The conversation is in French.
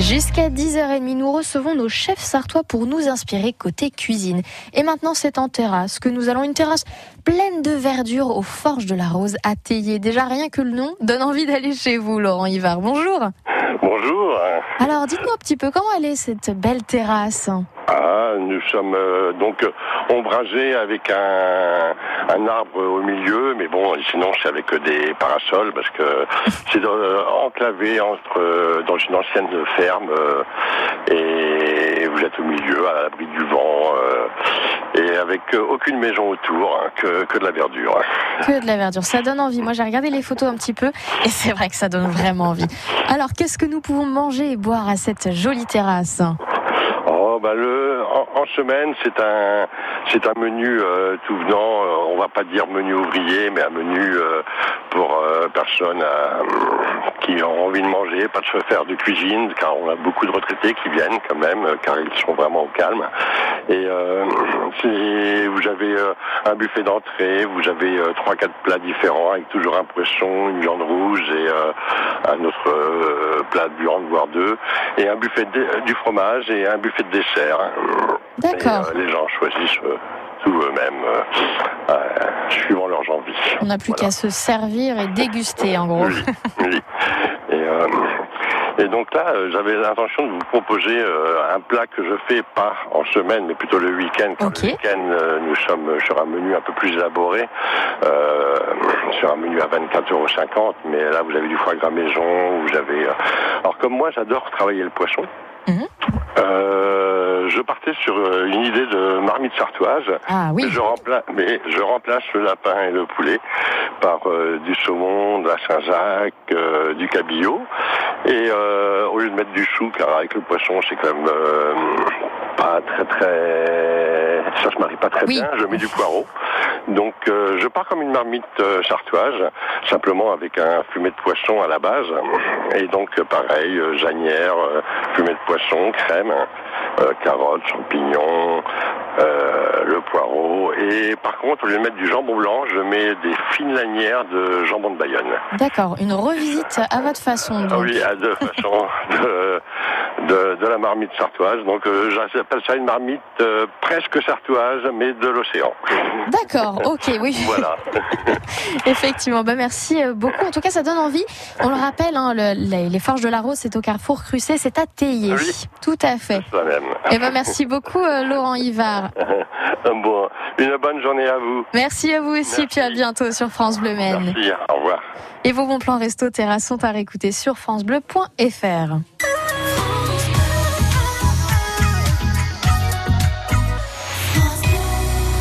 Jusqu'à 10h30, nous recevons nos chefs sartois pour nous inspirer côté cuisine. Et maintenant, c'est en terrasse que nous allons une terrasse pleine de verdure aux Forges de la Rose à Théier. Déjà, rien que le nom donne envie d'aller chez vous, Laurent Yvar. Bonjour. Bonjour. Alors, dites-nous un petit peu comment elle est cette belle terrasse? Ah, nous sommes euh, donc ombragés avec un, un, arbre au milieu, mais bon, sinon c'est avec des parasols parce que c'est euh, enclavé entre euh, dans une ancienne ferme et vous êtes au milieu, à l'abri du vent et avec aucune maison autour, hein, que, que de la verdure. Que de la verdure, ça donne envie. Moi j'ai regardé les photos un petit peu et c'est vrai que ça donne vraiment envie. Alors qu'est-ce que nous pouvons manger et boire à cette jolie terrasse? Oh, bah le, en, semaine, c'est un, c'est un menu euh, tout venant. Euh, on va pas dire menu ouvrier, mais un menu euh, pour personnes qui ont envie de manger, pas de se faire de cuisine, car on a beaucoup de retraités qui viennent quand même, car ils sont vraiment au calme. Et vous avez un buffet d'entrée, vous avez trois, quatre plats différents avec toujours un poisson, une viande rouge et un autre plat de viande, voire deux, et un buffet de, du fromage et un buffet de dessert. D'accord. Euh, les gens choisissent euh, tout eux-mêmes, euh, suivant leurs envies. On n'a plus qu'à se servir et déguster, en gros. Oui, Et, donc là, j'avais l'intention de vous proposer un plat que je fais pas en semaine, mais plutôt le week-end. Le week-end, nous sommes sur un menu un peu plus élaboré, sur un menu à 24,50 euros. Mais là, vous avez du foie gras maison, vous avez. Alors comme moi, j'adore travailler le poisson. Mhm je partais sur euh, une idée de marmite sartoise. Ah oui. Mais je remplace, mais je remplace le lapin et le poulet par euh, du saumon, de la Saint-Jacques, euh, du cabillaud. Et au lieu de mettre du chou, car avec le poisson, c'est quand même pas très très, ça se marie pas très bien. Je mets du poireau. Donc je pars comme une marmite sartoise, simplement avec un fumet de poisson à la base. Et donc pareil, janière, fumet de poisson, crème. Euh, carottes, champignons, euh, le poireau. Et par contre, au lieu de mettre du jambon blanc, je mets des fines lanières de jambon de Bayonne. D'accord, une revisite à votre façon. Ah oui, à deux façons de, de, la marmite sartoise. Donc euh, j'appelle ça une marmite presque sartoise, mais de l'océan. D'accord, ok, oui. Voilà. Effectivement, bah merci beaucoup. En tout cas, ça donne envie. On le rappelle, hein, les, Forges de la Rose, c'est au Carrefour Crucé, c'est à Théier. Oui. Tout à fait. Et eh ben merci beaucoup, Laurent Yvar. bon, une bonne journée à vous. Merci à vous aussi, puis à bientôt sur France Bleu Maine. Merci, au revoir. Et vos bons plans resto terrasse sont à réécouter sur francebleu.fr.